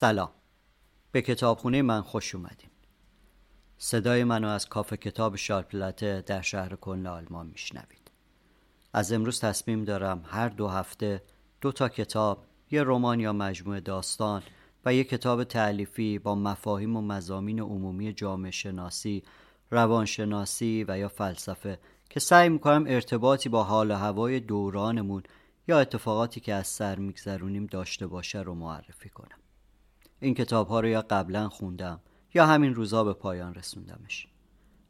سلام. به کتابخونه من خوش اومدین. صدای منو از کافه کتاب شارپلته در شهر کلن آلمان میشنوید. از امروز تصمیم دارم هر دو هفته دو تا کتاب یه رمان یا مجموعه داستان و یک کتاب تعلیفی با مفاهیم و مزامین عمومی جامعه شناسی روانشناسی و یا فلسفه که سعی می‌کنم ارتباطی با حال و هوای دورانمون یا اتفاقاتی که از سر میگذرونیم داشته باشه رو معرفی کنم. این کتاب ها رو یا قبلا خوندم یا همین روزا به پایان رسوندمش.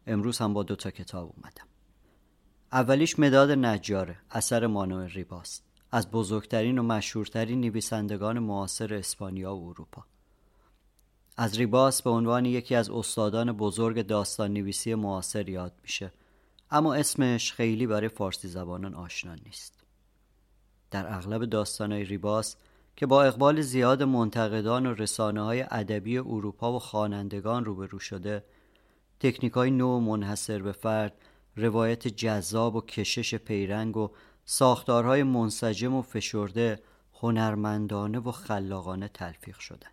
امروز هم با دو تا کتاب اومدم. اولیش مداد نجاره اثر مانوئل ریباست از بزرگترین و مشهورترین نویسندگان معاصر اسپانیا و اروپا. از ریباس به عنوان یکی از استادان بزرگ داستان نویسی معاصر یاد میشه اما اسمش خیلی برای فارسی زبانان آشنا نیست. در اغلب داستانهای ریباس که با اقبال زیاد منتقدان و رسانه های ادبی اروپا و خوانندگان روبرو شده تکنیک های نو منحصر به فرد روایت جذاب و کشش پیرنگ و ساختارهای منسجم و فشرده هنرمندانه و خلاقانه تلفیق شدن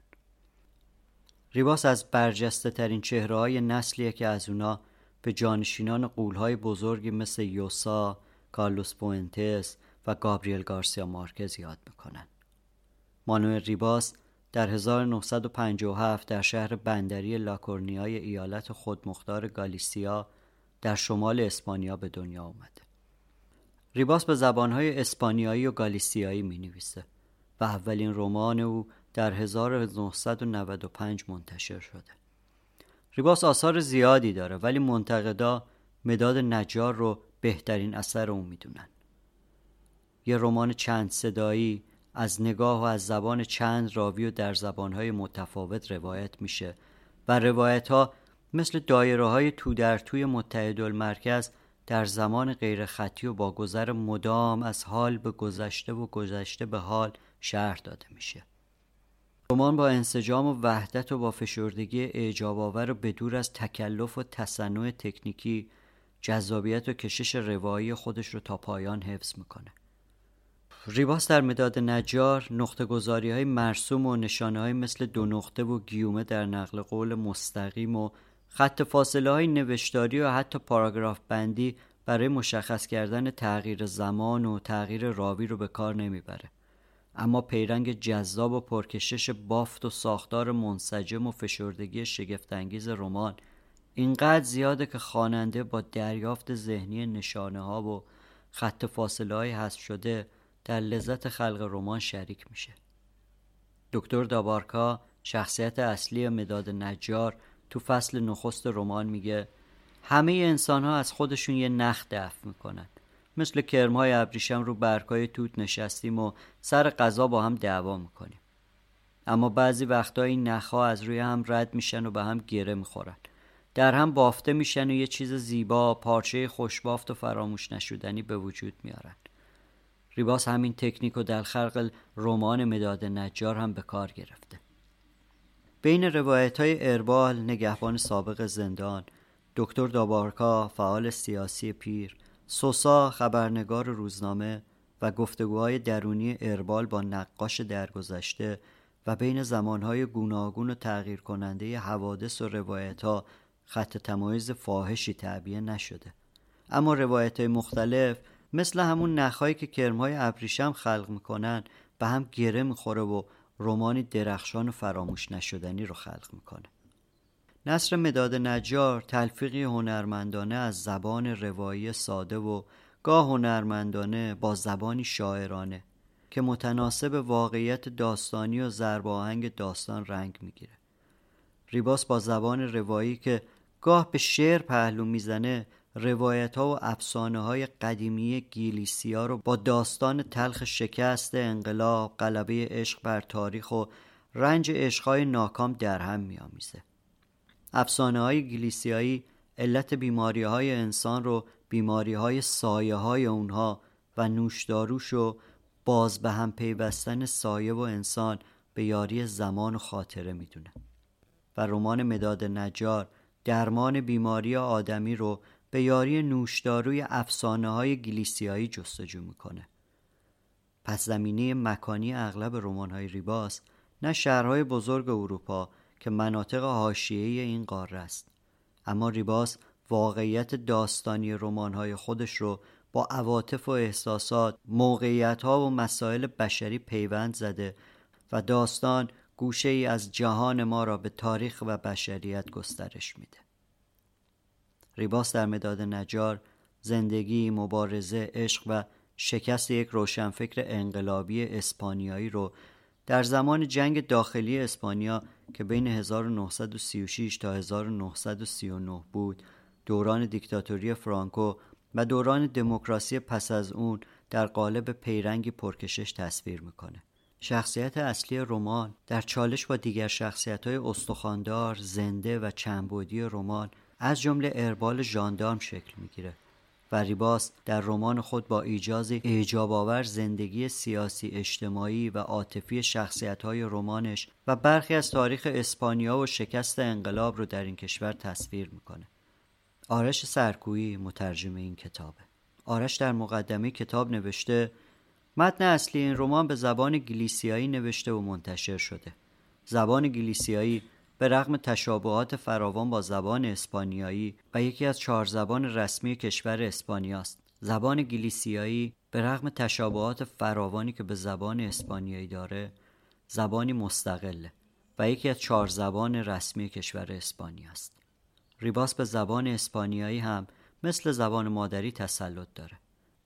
ریباس از برجسته ترین چهره های نسلیه که از اونا به جانشینان غولهای بزرگی مثل یوسا، کارلوس فوئنتس و گابریل گارسیا مارکز یاد می‌کنن. مانوئل ریباس در 1957 در شهر بندری لاکورنیای ایالت خودمختار گالیسیا در شمال اسپانیا به دنیا اومده. ریباس به زبانهای اسپانیایی و گالیسیایی می نویسه و اولین رمان او در 1995 منتشر شده. ریباس آثار زیادی داره ولی منتقدا مداد نجار رو بهترین اثر اون می‌دونن. یه رمان چند صدایی از نگاه و از زبان چند راوی و در زبانهای متفاوت روایت میشه و روایت ها مثل دایره های تو در توی متحد المرکز در زمان غیر خطی و با گذر مدام از حال به گذشته و گذشته به حال شهر داده میشه. رمان با انسجام و وحدت و با فشردگی اعجاب آور و بدور از تکلف و تصنع تکنیکی جذابیت و کشش روایی خودش رو تا پایان حفظ می‌کنه. ریباس در مداد نجار نقطه گذاری های مرسوم و نشانه های مثل دو نقطه و گیومه در نقل قول مستقیم و خط فاصله های نوشتاری و حتی پاراگراف بندی برای مشخص کردن تغییر زمان و تغییر راوی رو به کار نمی‌بره. اما پیرنگ جذاب و پرکشش بافت و ساختار منسجم و فشردگی شگفتانگیز رمان اینقدر زیاده که خواننده با دریافت ذهنی نشانه ها و خط فاصله های حذف شده در لذت خلق رمان شریک میشه. دکتر دابارکا شخصیت اصلی مداد نجار تو فصل نخست رمان میگه همه انسان ها از خودشون یه نخ دفع می‌کنن. مثل کرمهای ابریشم رو برگای توت نشستیم و سر غذا با هم دعوا می‌کنیم. اما بعضی وقتا این نخها از روی هم رد میشن و به هم گره می‌خورن. در هم بافته میشن و یه چیز زیبا پارچه خوشبافت و فراموش نشدنی به وجود میارن. ریباس همین تکنیک و در خلق رمان مداد نجار هم به کار گرفته. بین روایت های اربال نگهبان سابق زندان دکتر دابارکا فعال سیاسی پیر سوسا خبرنگار روزنامه و گفتگوهای درونی اربال با نقاش درگذشته و بین زمانهای گوناگون و تغییر کننده حوادث و روایت ها خط تمایز فاحشی تعبیه نشده. اما روایت های مختلف مثل همون نخهایی که کرمهای ابریشم خلق می‌کنن به هم گره می‌خوره و رومانی درخشان و فراموش نشدنی رو خلق می‌کنه. نصر مداد نجار تلفیقی هنرمندانه از زبان روایی ساده و گاه هنرمندانه با زبانی شاعرانه که متناسب واقعیت داستانی و زرباهنگ داستان رنگ می‌گیره. ریباس با زبان روایی که گاه به شعر پهلو می‌زنه روایت ها و افسانه های قدیمی گیلیسیا رو با داستان تلخ شکست انقلاب غلبه عشق بر تاریخ و رنج عشقهای ناکام در هم میآمیزه. افسانه های گلیسیایی علت بیماری های انسان رو بیماری های سایه های اونها و نوشداروش و باز به هم پیوستن سایه و انسان به یاری زمان و خاطره می‌دونه. و رمان مداد نجار درمان بیماری آدمی رو به یاری نوشداروی افسانه های گلیسیایی جستجو می‌کنه پس زمینه مکانی اغلب رمان های ریباس نه شهرهای بزرگ اروپا که مناطق حاشیه‌ای این قاره است اما ریباس واقعیت داستانی رمان‌های خودش رو با عواطف و احساسات، موقعیت‌ها و مسائل بشری پیوند زده و داستان گوشه ای از جهان ما را به تاریخ و بشریت گسترش میده. ریباس در مداد نجار زندگی، مبارزه، عشق و شکست یک روشنفکر انقلابی اسپانیایی رو در زمان جنگ داخلی اسپانیا که بین 1936 تا 1939 بود دوران دیکتاتوری فرانکو و دوران دموکراسی پس از اون در قالب پیرنگی پرکشش تصویر می‌کنه. شخصیت اصلی رمان در چالش با دیگر شخصیت های استخاندار، زنده و چندبودی رمان از جمله اربال ژاندارم شکل می‌گیره و ریباس در رمان خود با ایجاز اعجاب آور زندگی سیاسی اجتماعی و عاطفی شخصیت های رمانش و برخی از تاریخ اسپانیا و شکست انقلاب رو در این کشور تصویر می‌کنه. آرش سرکویی مترجم این کتابه. آرش در مقدمه کتاب نوشته متن اصلی این رمان به زبان گلیسیایی نوشته و منتشر شده. زبان گلیسیایی به رغم تشابهات فراوان با زبان اسپانیایی و یکی از چهار زبان رسمی کشور اسپانیاست زبان گلیسیایی به رغم تشابهات فراوانی که به زبان اسپانیایی داره زبانی مستقله و یکی از چهار زبان رسمی کشور اسپانیاست ریباس به زبان اسپانیایی هم مثل زبان مادری تسلط داره.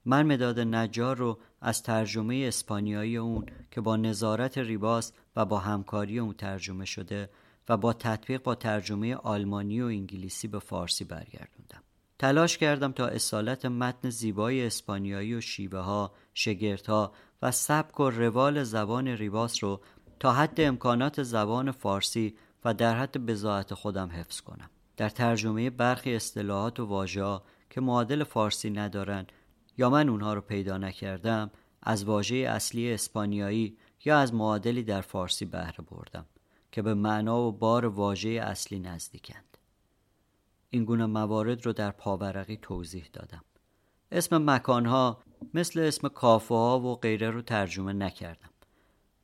من مداد نجار رو از ترجمه اسپانیایی اون که با نظارت ریباس و با همکاری اون ترجمه شده و با تطبیق با ترجمه آلمانی و انگلیسی به فارسی برگردوندم. تلاش کردم تا اصالت متن زیبای اسپانیایی و شیوه ها، شگرت و سبک و روال زبان ریباس رو تا حد امکانات زبان فارسی و در حد بزاعت خودم حفظ کنم. در ترجمه برخی اصطلاحات و واژه که معادل فارسی ندارن یا من اونها رو پیدا نکردم از واژه اصلی اسپانیایی یا از معادلی در فارسی بهره بردم که به معنا و بار واژه اصلی نزدیکند. این گونه موارد رو در پاورقی توضیح دادم. اسم مکانها مثل اسم کافه ها و غیره رو ترجمه نکردم.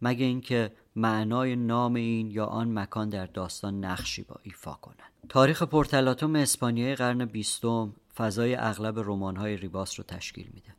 مگه اینکه معنای نام این یا آن مکان در داستان نقشی با ایفا کنند. تاریخ پرتلاتوم اسپانیای قرن بیستم فضای اغلب رمان‌های ریباس رو تشکیل میده.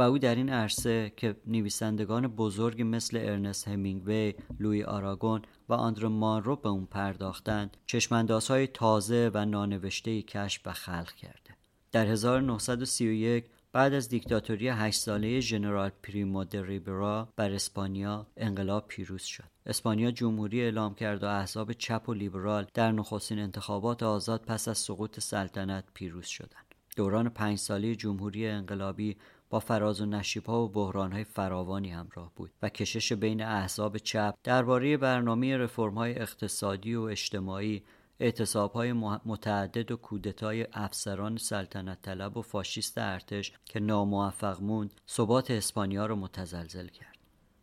و او در این عرصه که نویسندگان بزرگی مثل ارنست همینگوی، لوی آراگون و آندر مانرو به اون پرداختند چشماندازهای تازه و نانوشته کشف و خلق کرده در 1931 بعد از دیکتاتوری هشت ساله ژنرال پریمو د ریبرا بر اسپانیا انقلاب پیروز شد. اسپانیا جمهوری اعلام کرد و احزاب چپ و لیبرال در نخستین انتخابات آزاد پس از سقوط سلطنت پیروز شدند. دوران پنج ساله جمهوری انقلابی با فراز و نشیبها و بحرانهای فراوانی همراه بود و کشش بین احزاب چپ درباره برنامه رفرم‌های اقتصادی و اجتماعی اعتصاب های متعدد و کودتای افسران سلطنت طلب و فاشیست ارتش که ناموفق موند ثبات اسپانیا را متزلزل کرد.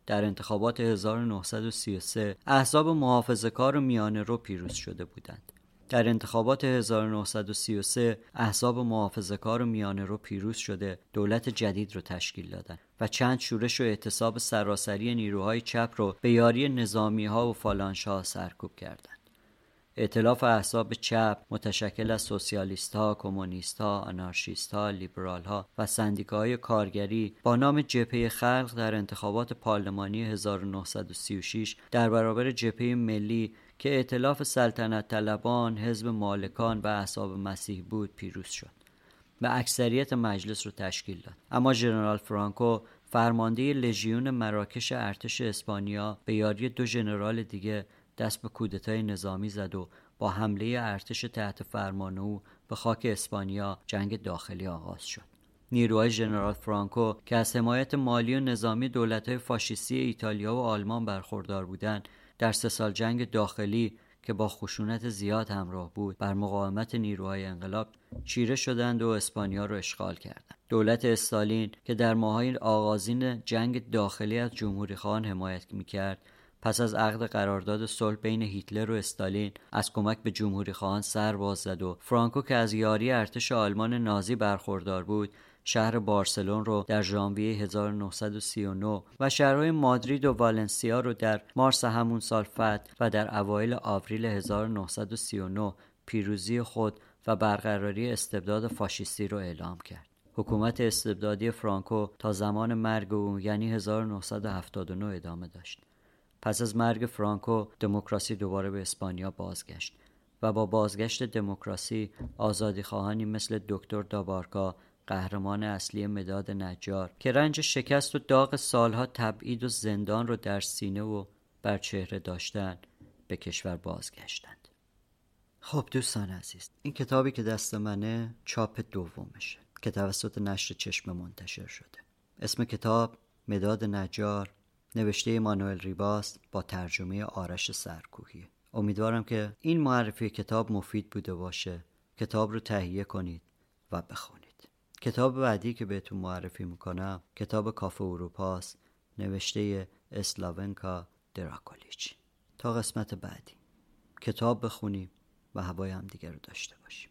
در انتخابات 1933 احزاب محافظه کار و میانه رو پیروز شده بودند. در انتخابات 1933 احزاب محافظه کار و میانه رو پیروز شده دولت جدید رو تشکیل دادند و چند شورش و اعتصاب سراسری نیروهای چپ رو به یاری نظامی ها و فالانش ها سرکوب کردند. ائتلاف احزاب چپ متشکل از سوسیالیست ها، کمونیست ها، آنارشیست ها، لیبرال ها و سندیکاهای کارگری با نام جبهه خلق در انتخابات پارلمانی 1936 در برابر جبهه ملی که ائتلاف سلطنت طلبان، حزب مالکان و احزاب مسیح بود پیروز شد و اکثریت مجلس رو تشکیل داد. اما ژنرال فرانکو فرمانده لژیون مراکش ارتش اسپانیا به یاری دو ژنرال دیگه دست به کودتای نظامی زد و با حمله ارتش تحت فرمان او به خاک اسپانیا جنگ داخلی آغاز شد. نیروهای ژنرال فرانکو که از حمایت مالی و نظامی دولتهای فاشیستی ایتالیا و آلمان برخوردار بودند در سه سال جنگ داخلی که با خشونت زیاد همراه بود بر مقاومت نیروهای انقلاب چیره شدند و اسپانیا را اشغال کردند دولت استالین که در ماهای آغازین جنگ داخلی از جمهوری خان حمایت می‌کرد پس از عقد قرارداد صلح بین هیتلر و استالین از کمک به جمهوری خواهان سر باز زد و فرانکو که از یاری ارتش آلمان نازی برخوردار بود شهر بارسلون رو در ژانویه 1939 و شهرهای مادرید و والنسیا رو در مارس همون سال فتح و در اوایل آوریل 1939 پیروزی خود و برقراری استبداد فاشیستی رو اعلام کرد. حکومت استبدادی فرانکو تا زمان مرگ او یعنی 1979 ادامه داشت. پس از مرگ فرانکو دموکراسی دوباره به اسپانیا بازگشت و با بازگشت دموکراسی آزادی خواهانی مثل دکتر دابارکا قهرمان اصلی مداد نجار که رنج شکست و داغ سالها تبعید و زندان رو در سینه و بر چهره داشتن به کشور بازگشتند. خب دوستان عزیز این کتابی که دست منه چاپ دومشه که توسط نشر چشم منتشر شده. اسم کتاب مداد نجار نوشته مانوئل ریباس با ترجمه آرش سرکوهی. امیدوارم که این معرفی کتاب مفید بوده باشه. کتاب رو تهیه کنید و بخونید. کتاب بعدی که بهتون معرفی می‌کنم کتاب کافه اروپاست نوشته اسلاونکا دراکولیچ. تا قسمت بعدی. کتاب بخونیم و هوای هم دیگر رو داشته باشیم.